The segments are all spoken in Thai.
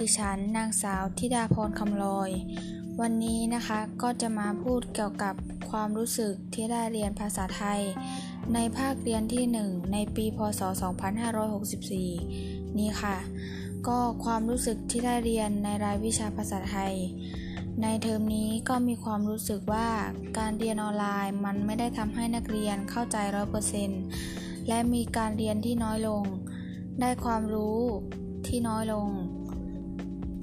ดิฉันนางสาวธิดาพรคำลอย วันนี้นะคะก็จะมาพูดเกี่ยวกับความรู้สึกที่ได้เรียนภาษาไทย ในภาคเรียนที่ 1 ในปีพศ 2564 นี่ค่ะ ก็ความรู้สึกที่ได้เรียนในรายวิชาภาษาไทย ในเทอมนี้ก็มีความรู้สึกว่าการเรียนออนไลน์มันไม่ได้ทำให้นักเรียนเข้าใจร้อยเปอร์เซ็นต์และมีการเรียนที่น้อยลง ได้ความรู้ที่น้อยลง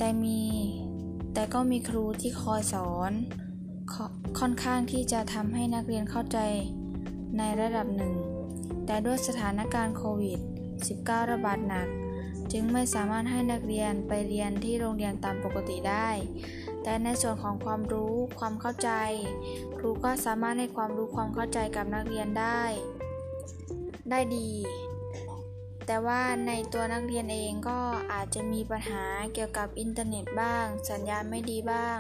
แต่มี แต่ก็มีครูที่คอยสอนคค่อนข้างที่จะทำให้นักเรียนเข้าใจในระดับหนึ่ง แต่ด้วยสถานการณ์โควิด -19 ระบาดหนัก จึงไม่สามารถให้นักเรียนไปเรียนที่โรงเรียนตามปกติได้ แต่ในส่วนของความรู้ความเข้าใจ ครูก็สามารถให้ความรู้ความเข้าใจกับนักเรียนได้ ได้ดี แต่ว่าในตัวนักเรียนเองก็อาจจะมีปัญหาเกี่ยวกับอินเทอร์เน็ตบ้าง สัญญาณไม่ดีบ้าง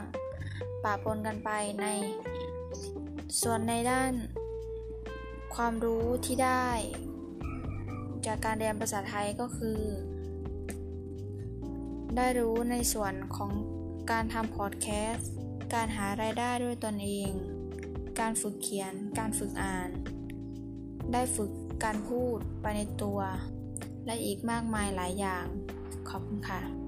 ปะปนกันไปใน ส่วนในด้าน ความรู้ที่ได้ จากการเรียนภาษาไทยก็คือ ได้รู้ในส่วนของการทำพอดแคสต์ การหารายได้ด้วยตนเอง การฝึกเขียน การฝึกอ่าน ได้ฝึกการพูดไปในตัว และอีกมากมายหลายอย่าง ขอบคุณค่ะ